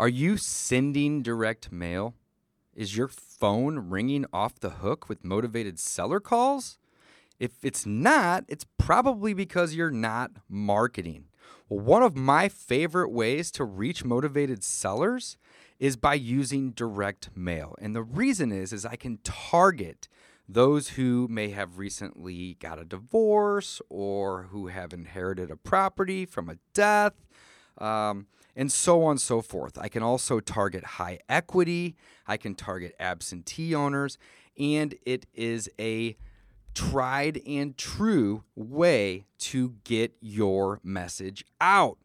Are you sending direct mail? Is your phone ringing off the hook with motivated seller calls? If it's not, it's probably because you're not marketing. Well, one of my favorite ways to reach motivated sellers is by using direct mail. And the reason is is I can target those who may have recently got a divorce or who have inherited a property from a death. Um, and so on and so forth. I can also target high equity, I can target absentee owners, and it is a tried and true way to get your message out.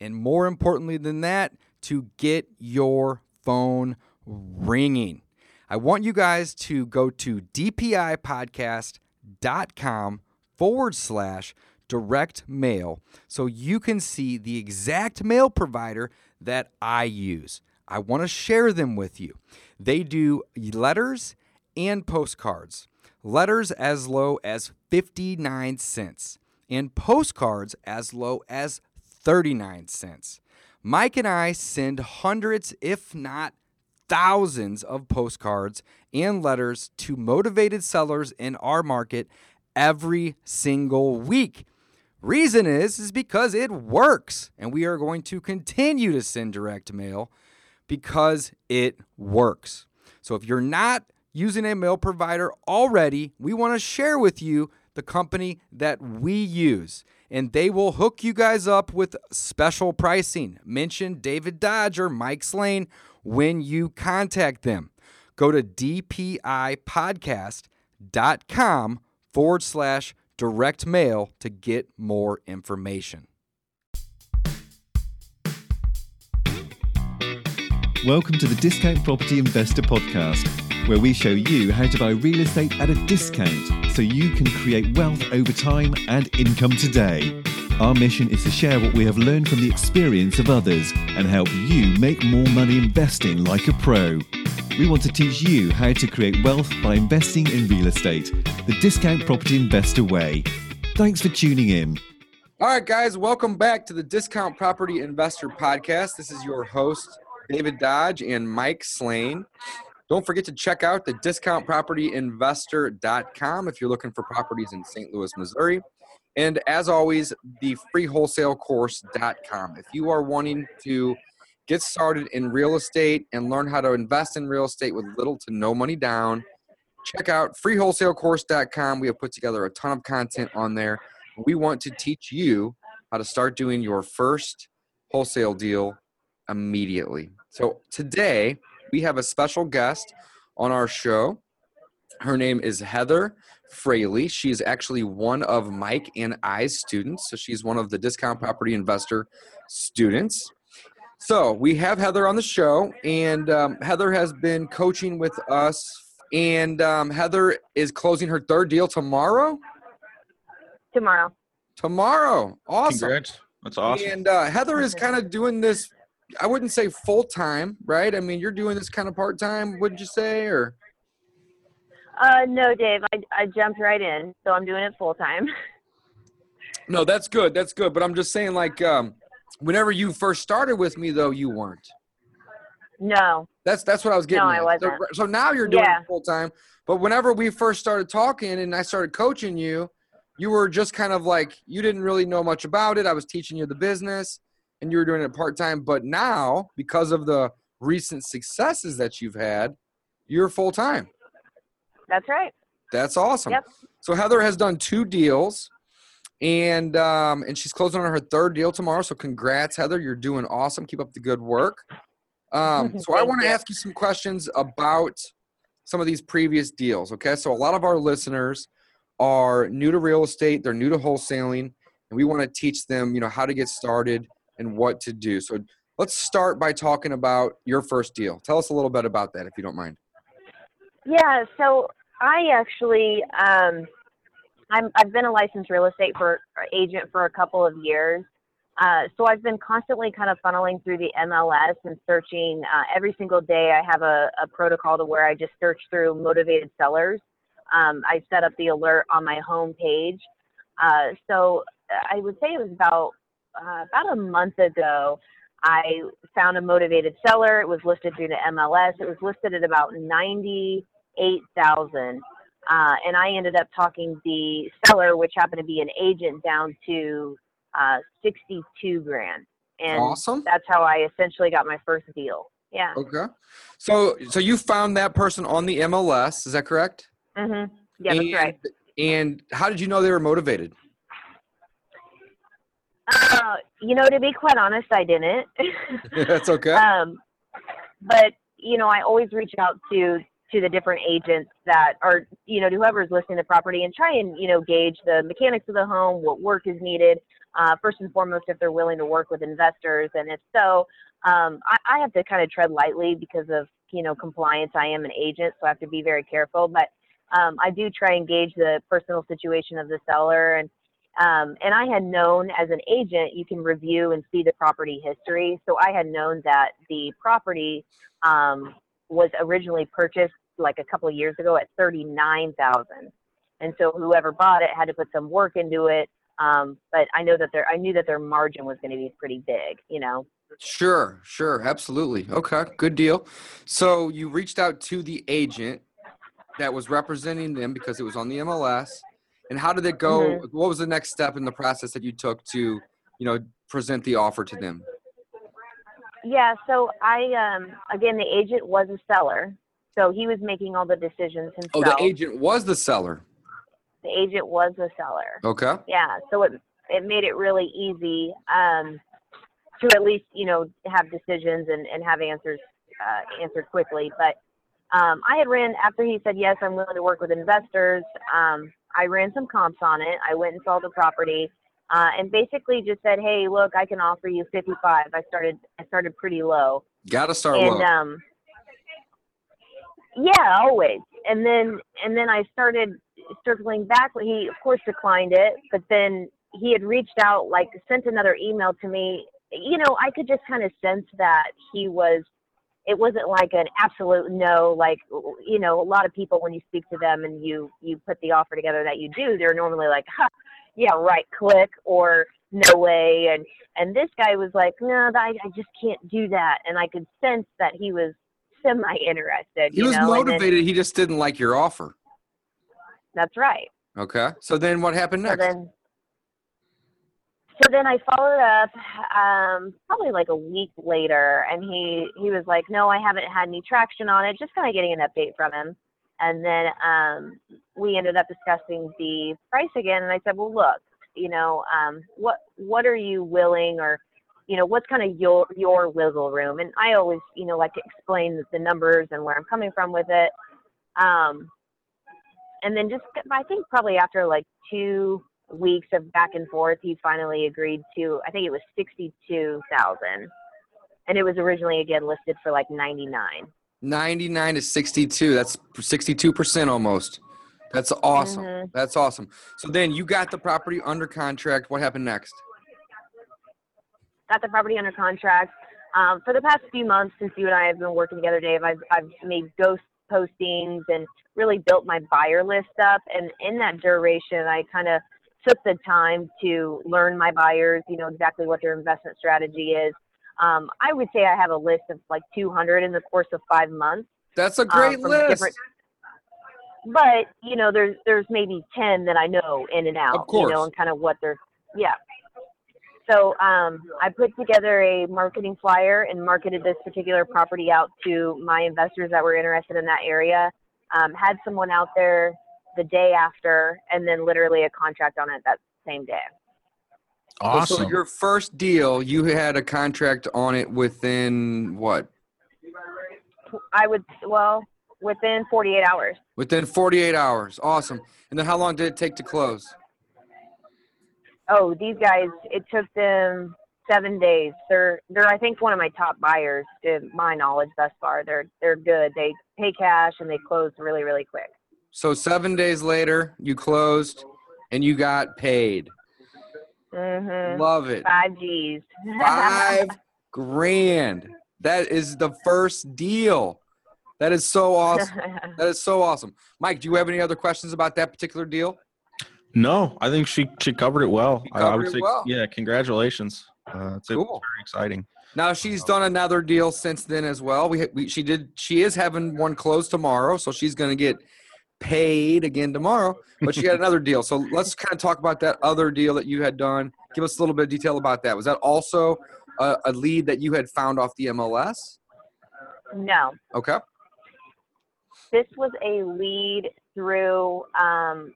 And more importantly than that, to get your phone ringing. I want you guys to go to dpipodcast.com forward slash direct mail so you can see the exact mail provider that I use. I want to share them with you. They do letters and postcards. Letters as low as 59 cents and postcards as low as 39 cents. Mike and I send hundreds, if not thousands, of postcards and letters to motivated sellers in our market every single week. Reason is is because it works and we are going to continue to send direct mail because it works. So if you're not using a mail provider already, we want to share with you the company that we use and they will hook you guys up with special pricing. Mention David Dodge or Mike Slane when you contact them. Go to dpipodcast.com forward slash direct mail to get more information. Welcome to the Discount Property Investor Podcast, where we show you how to buy real estate at a discount so you can create wealth over time and income today. Our mission is to share what we have learned from the experience of others and help you make more money investing like a pro. We want to teach you how to create wealth by investing in real estate, the discount property investor way. Thanks for tuning in. All right, guys, welcome back to the Discount Property Investor Podcast. This is your host, David Dodge and Mike Slane. Don't forget to check out the discountpropertyinvestor.com if you're looking for properties in St. Louis, Missouri. And as always, the freewholesalecourse.com. If you are wanting to get started in real estate and learn how to invest in real estate with little to no money down, check out freewholesalecourse.com. We have put together a ton of content on there. We want to teach you how to start doing your first wholesale deal immediately. So today we have a special guest on our show. Her name is Heather Fraley. She's actually one of Mike and I's students. So she's one of the discount property investor students. So we have Heather on the show, and um, Heather has been coaching with us. And um, Heather is closing her third deal tomorrow. Tomorrow. Tomorrow, awesome. Congrats. That's awesome. And uh, Heather is kind of doing this. I wouldn't say full time, right? I mean, you're doing this kind of part time, wouldn't you say, or? Uh, no, Dave. I, I jumped right in, so I'm doing it full time. No, that's good. That's good. But I'm just saying, like, um, whenever you first started with me, though, you weren't. No. That's that's what I was getting. No, I wasn't. So, so now you're doing Yeah. it full time. But whenever we first started talking and I started coaching you, you were just kind of like you didn't really know much about it. I was teaching you the business, and you were doing it part time. But now, because of the recent successes that you've had, you're full time. That's right. That's awesome. Yep. So Heather has done two deals, and um, and she's closing on her third deal tomorrow. So congrats, Heather! You're doing awesome. Keep up the good work. Um, so I want to ask you some questions about some of these previous deals. Okay, so a lot of our listeners are new to real estate. They're new to wholesaling, and we want to teach them, you know, how to get started and what to do. So let's start by talking about your first deal. Tell us a little bit about that, if you don't mind. Yeah. So I actually, um, I'm, I've been a licensed real estate for agent for a couple of years. Uh, so I've been constantly kind of funneling through the MLS and searching uh, every single day. I have a, a protocol to where I just search through motivated sellers. Um, I set up the alert on my home page. Uh, so I would say it was about uh, about a month ago. I found a motivated seller. It was listed through the MLS. It was listed at about ninety-eight thousand, uh, and I ended up talking the seller, which happened to be an agent, down to uh, sixty-two grand, and Awesome. that's how I essentially got my first deal. Yeah. Okay. So so you found that person on the MLS, is that correct? hmm Yeah, that's and, right. And how did you know they were motivated? Uh, you know, to be quite honest, I didn't. That's okay. um, but you know, I always reach out to to the different agents that are, you know, to whoever's listing the property and try and you know gauge the mechanics of the home, what work is needed. Uh, first and foremost, if they're willing to work with investors, and if so, um, I, I have to kind of tread lightly because of you know compliance. I am an agent, so I have to be very careful. But um, I do try and gauge the personal situation of the seller and um, and I had known as an agent, you can review and see the property history. So I had known that the property um, was originally purchased like a couple of years ago at thirty nine thousand, and so whoever bought it had to put some work into it. Um, but I know that their I knew that their margin was going to be pretty big. You know. Sure, sure, absolutely. Okay, good deal. So you reached out to the agent that was representing them because it was on the MLS. And how did it go? Mhm. What was the next step in the process that you took to, you know, present the offer to them? Yeah, so I um again the agent was a seller, so he was making all the decisions himself. Oh, the agent was the seller. The agent was a seller. Okay. Yeah, so it it made it really easy um to at least you know have decisions and and have answers uh, answered quickly. But um, I had ran after he said yes, I'm willing to work with investors. Um, I ran some comps on it. I went and saw the property. Uh, and basically just said, "Hey, look, I can offer you 55." I started, I started pretty low, Got to start and low. um yeah always and then and then i started circling back he of course declined it but then he had reached out like sent another email to me you know i could just kind of sense that he was it wasn't like an absolute no like you know a lot of people when you speak to them and you you put the offer together that you do they're normally like ha, yeah right click or no way and and this guy was like no I, I just can't do that and i could sense that he was semi interested he you was know and then- motivated. he just didn't like your offer. that's right Okay. So then what happened so next? then so then i followed up um probably like a week later and he he was like no i haven't had any traction on it just kind of getting an update from him and then um we ended up discussing the price again and i said well look you know um what what are you willing or you know what's kind of your your wiggle room? And i always you know like to explain the numbers and where i'm coming from with it. Um and then just i think probably after like two weeks of back and forth he finally agreed to i think it was 62000 and it was originally again listed for like 99 99 to 62. That's 62% almost. That's awesome. Mhm. That's awesome. So then you got the property under contract. What happened next? got the property under contract. Um, for the past few months since you and I have been working together, Dave, I've, I've made ghost postings and really built my buyer list up. And in that duration, I kind of took the time to learn my buyers, you know, exactly what their investment strategy is. Um, I would say I have a list of like 200 in the course of five months. That's a um, great from list. But you know, there's there's maybe 10 that I know in and out. Of course. You know, and kind of what they're yeah. So um, I put together a marketing flyer and marketed this particular property out to my investors that were interested in that area. Um, had someone out there the day after, and then literally a contract on it that same day. Oh, So Awesome. your first deal, you had a contract on it within what? I would well within 48 hours. Within 48 hours. Awesome. And then how long did it take to close? Oh, these guys! It took them seven days. They're they're I think one of my top buyers to my knowledge thus far. They're they're good. They pay cash and they close really really quick. So seven days later, you closed and you got paid. Mhm. Love it. Five G's. Five grand. That is the first deal. That is so awesome. That is so awesome. Mike, do you have any other questions about that particular deal? No, I think she she covered it well. She I- I would it say, well. yeah, congratulations. Uh, it's, it's Cool. very exciting. Now she's done another deal since then as well. We, we she did she is having one close tomorrow, so she's going to get paid again tomorrow. But she had another deal. So let's kind of talk about that other deal that you had done. Give us a little bit of detail about that. Was that also a, a lead that you had found off the MLS? No, Okay. this was a lead through. Um,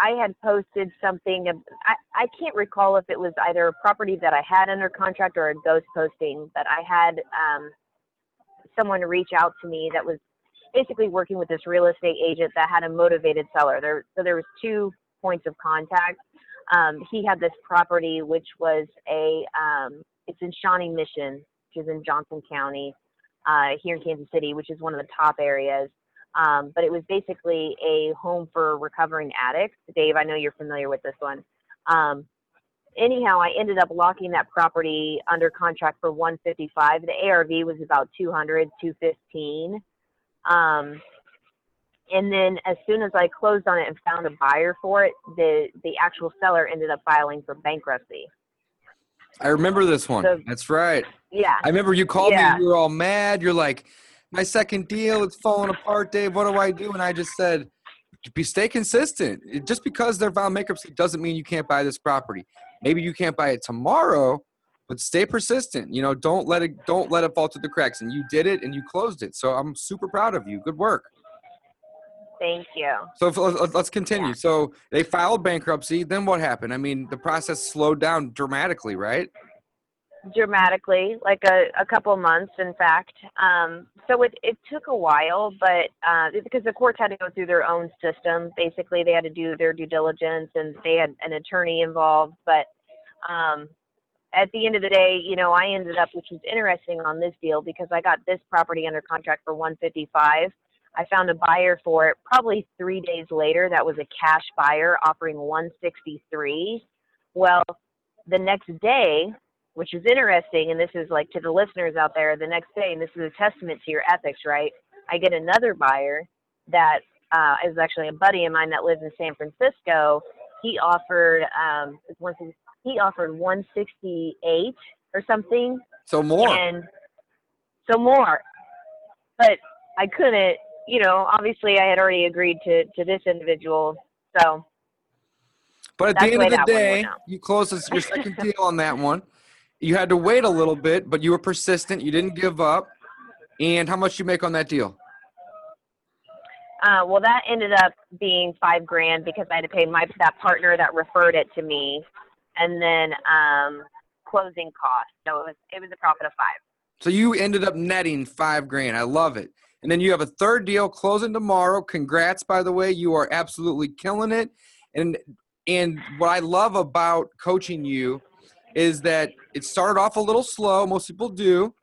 I had posted something. I, I can't recall if it was either a property that I had under contract or a ghost posting, but I had um, someone reach out to me that was basically working with this real estate agent that had a motivated seller. There, so there was two points of contact. Um, he had this property, which was a, um, it's in Shawnee Mission, which is in Johnson County, uh, here in Kansas City, which is one of the top areas. Um, but it was basically a home for recovering addicts. Dave, I know you're familiar with this one. Um, anyhow, I ended up locking that property under contract for 155. The ARV was about 200, 215. Um, and then as soon as I closed on it and found a buyer for it, the the actual seller ended up filing for bankruptcy. I remember this one. So- That's right. Yeah. I remember you called Yeah. me. You were all mad. You're like, my second deal, it's falling apart, Dave. What do I do? And I just said, be stay consistent. Just because they're filed bankruptcy doesn't mean you can't buy this property. Maybe you can't buy it tomorrow, but stay persistent. You know, don't let it don't let it fall through the cracks. And you did it, and you closed it. So I'm super proud of you. Good work. Thank you. So if, let's continue. So they filed bankruptcy. Then what happened? I mean, the process slowed down dramatically, right? dramatically, like a, a couple months, in fact. Um, so it, it took a while, but uh, because the courts had to go through their own system. Basically, they had to do their due diligence and they had an attorney involved. But um, at the end of the day, you know, I ended up, which was interesting on this deal because I got this property under contract for 155. I found a buyer for it probably three days later. That was a cash buyer offering 163. Well, the next day, which is interesting, and this is like to the listeners out there, the next day, and this is a testament to your ethics, right? I get another buyer that uh, is actually a buddy of mine that lives in San Francisco. He offered um, one- he offered 168 or something, So more. and so more. But I couldn't, you know. Obviously, I had already agreed to to this individual, so But at the end of the day, you closed this, your second deal on that one. You had to wait a little bit, but you were persistent. You didn't give up. And how much you make on that deal? Uh, well, that ended up being five grand because I had to pay my that partner that referred it to me, and then um, closing costs. So it was it was a profit of five. So you ended up netting five grand. I love it. And then you have a third deal closing tomorrow. Congrats, by the way. You are absolutely killing it. And and what I love about coaching you is that it started off a little slow. Most people do.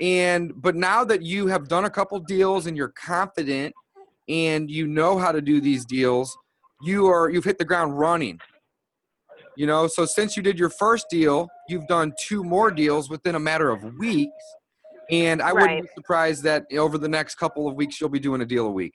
And but now that you have done a couple deals and you're confident and you know how to do these deals, you are you've hit the ground running. You know, so since you did your first deal, you've done two more deals within a matter of weeks. And I wouldn't Right. be surprised that over the next couple of weeks you'll be doing a deal a week.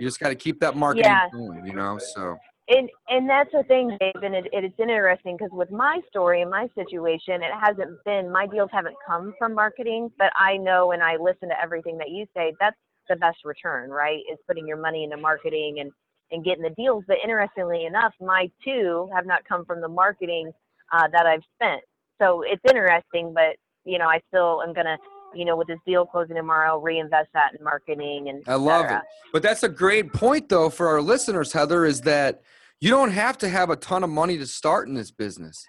You just got to keep that marketing Yeah. going, you know. So And and that's the thing, Dave. And it, it's interesting because with my story and my situation, it hasn't been my deals haven't come from marketing, but I know and I listen to everything that you say. That's the best return, right? Is putting your money into marketing and and getting the deals. But interestingly enough, my two have not come from the marketing uh, that I've spent. So it's interesting, but you know, I still am gonna, you know, with this deal closing tomorrow, reinvest that in marketing and. I love it. But that's a great point, though, for our listeners, Heather, is that you don't have to have a ton of money to start in this business.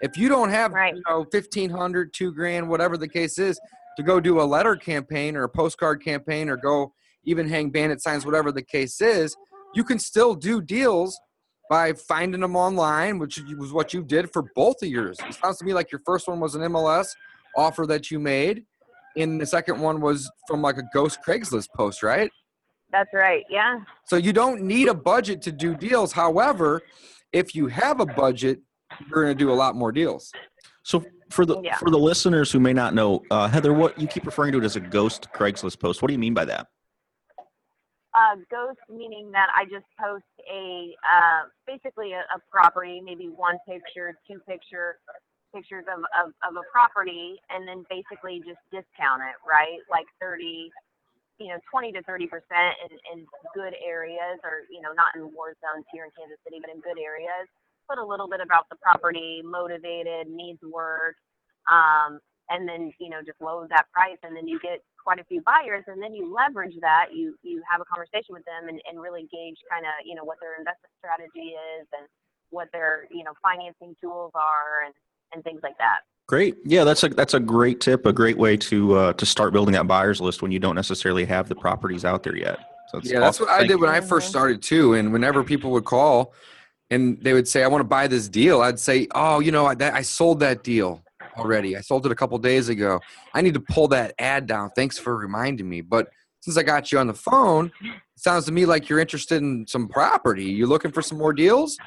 If you don't have, Right. you know, 1500 two grand, whatever the case is, to go do a letter campaign or a postcard campaign or go even hang bandit signs, whatever the case is, you can still do deals by finding them online, which was what you did for both of yours. It sounds to me like your first one was an MLS offer that you made, and the second one was from like a ghost Craigslist post, right? That's right. Yeah. So you don't need a budget to do deals. However, if you have a budget, you're going to do a lot more deals. So for the Yeah. for the listeners who may not know, uh, Heather, what you keep referring to it as a ghost Craigslist post. What do you mean by that? Uh, ghost meaning that I just post a uh, basically a, a property, maybe one picture, two picture, pictures of, of, of a property and then basically just discount it, right? Like 30, you know, 20 to 30 percent in, in good areas, or you know, not in war zones here in Kansas City, but in good areas. Put a little bit about the property, motivated, needs work, um, and then you know, just lower that price, and then you get quite a few buyers, and then you leverage that. You you have a conversation with them and, and really gauge kind of you know what their investment strategy is and what their you know financing tools are and and things like that. Great. Yeah, that's a that's a great tip, a great way to uh, to start building that buyers list when you don't necessarily have the properties out there yet. So yeah, that's what I did you. when I first started too. And whenever people would call and they would say, "I want to buy this deal," I'd say, "Oh, you know, I, that, I sold that deal already. I sold it a couple days ago. I need to pull that ad down. Thanks for reminding me." But since I got you on the phone, it sounds to me like you're interested in some property. You looking for some more deals?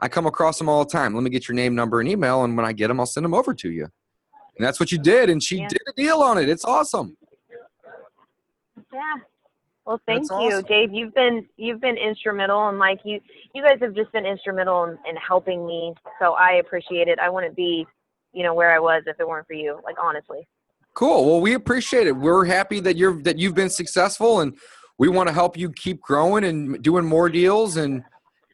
I come across them all the time. Let me get your name, number, and email, and when I get them, I'll send them over to you. And that's what you did, and she yeah. did a deal on it. It's awesome. Yeah. Well, thank that's you, awesome. Dave. You've been you've been instrumental, and like you you guys have just been instrumental in, in helping me. So I appreciate it. I wouldn't be, you know, where I was if it weren't for you. Like honestly. Cool. Well, we appreciate it. We're happy that you're that you've been successful, and we want to help you keep growing and doing more deals and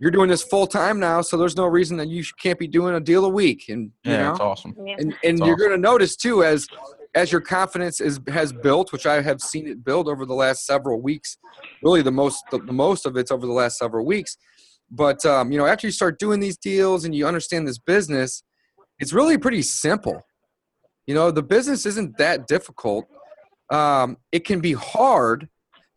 you're doing this full time now, so there's no reason that you can't be doing a deal a week. And you yeah, know, that's awesome. And and you're going to notice too as as your confidence is has built, which I have seen it build over the last several weeks. Really, the most the, the most of it's over the last several weeks. But um, you know, after you start doing these deals and you understand this business, it's really pretty simple. You know, the business isn't that difficult. Um, it can be hard,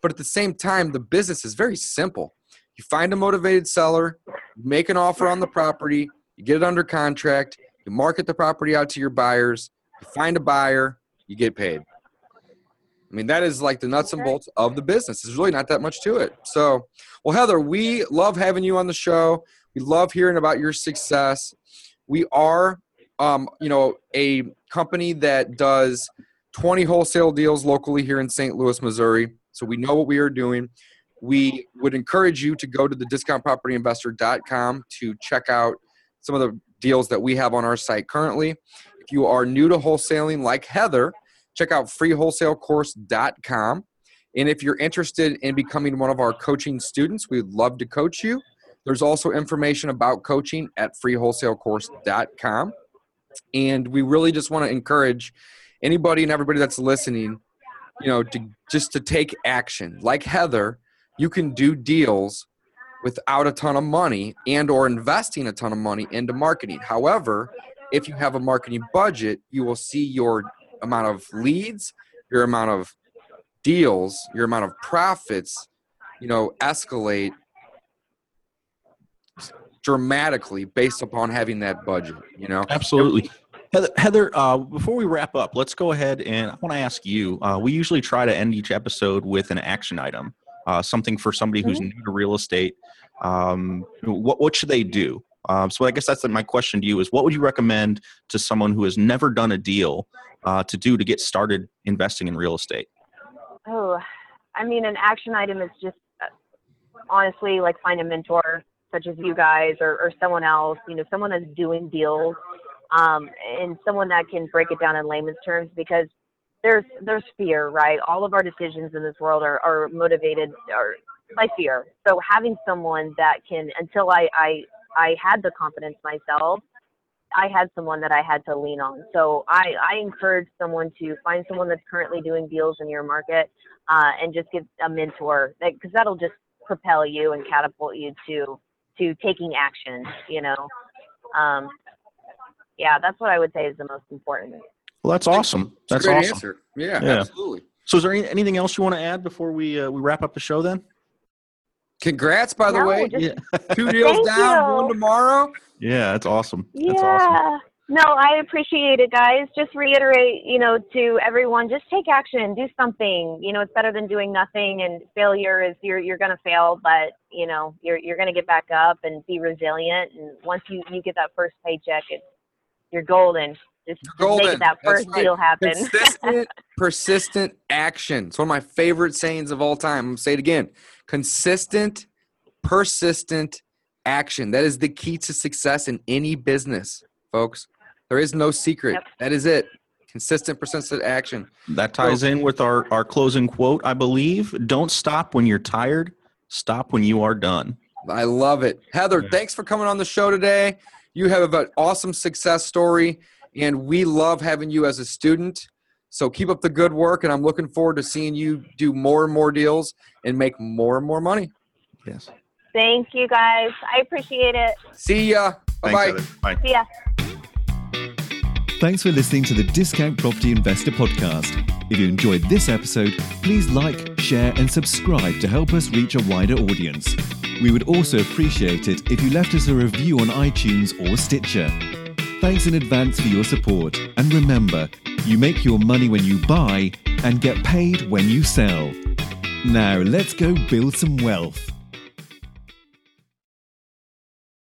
but at the same time, the business is very simple you find a motivated seller, make an offer on the property, you get it under contract, you market the property out to your buyers, you find a buyer, you get paid. I mean, that is like the nuts and bolts of the business. There's really not that much to it. So, well, Heather, we love having you on the show. We love hearing about your success. We are, um, you know, a company that does 20 wholesale deals locally here in St. Louis, Missouri. So we know what we are doing we would encourage you to go to the discountpropertyinvestor.com to check out some of the deals that we have on our site currently. If you are new to wholesaling like Heather, check out freewholesalecourse.com. And if you're interested in becoming one of our coaching students, we'd love to coach you. There's also information about coaching at freewholesalecourse.com. And we really just want to encourage anybody and everybody that's listening, you know, to just to take action. Like Heather, you can do deals without a ton of money and or investing a ton of money into marketing however if you have a marketing budget you will see your amount of leads your amount of deals your amount of profits you know escalate dramatically based upon having that budget you know absolutely Heather, Heather uh, before we wrap up, let's go ahead and I want to ask you. Uh, we usually try to end each episode with an action item uh, something for somebody who's mm-hmm. new to real estate. Um, what what should they do? Um, so I guess that's my question to you: is what would you recommend to someone who has never done a deal uh, to do to get started investing in real estate? Oh, I mean, an action item is just uh, honestly like find a mentor such as you guys or, or someone else. You know, someone that's doing deals um, and someone that can break it down in layman's terms because there's there's fear, right? All of our decisions in this world are, are motivated by fear. So having someone that can until I, I I had the confidence myself, I had someone that I had to lean on. So I, I encourage someone to find someone that's currently doing deals in your market uh, and just get a mentor because that, that'll just propel you and catapult you to to taking action. You know, um, yeah, that's what I would say is the most important. Well, that's awesome. That's, great awesome. Answer. Yeah, yeah, absolutely. So, is there any, anything else you want to add before we uh, we wrap up the show? Then. Congrats, by the no, way. Just, yeah. Two deals down, you. one tomorrow. Yeah, that's awesome. Yeah. That's awesome. No, I appreciate it, guys. Just reiterate, you know, to everyone, just take action, do something. You know, it's better than doing nothing. And failure is you're you're gonna fail, but you know, you're you're gonna get back up and be resilient. And once you you get that first paycheck, it's you're golden. Just, golden. make that first right. deal happen. Consistent, persistent action. It's one of my favorite sayings of all time. I'm gonna say it again. Consistent, persistent action. That is the key to success in any business, folks. There is no secret. Yep. That is it. Consistent, persistent action. That ties in with our, our closing quote, I believe. Don't stop when you're tired. Stop when you are done. I love it. Heather, Yeah. thanks for coming on the show today. You have an awesome success story, and we love having you as a student. So keep up the good work, and I'm looking forward to seeing you do more and more deals and make more and more money. Yes. Thank you guys. I appreciate it. See ya. Bye-bye. Heather. Bye. See ya. Thanks for listening to the Discount Property Investor Podcast. If you enjoyed this episode, please like, share, and subscribe to help us reach a wider audience. We would also appreciate it if you left us a review on iTunes or Stitcher. Thanks in advance for your support, and remember, you make your money when you buy and get paid when you sell. Now, let's go build some wealth.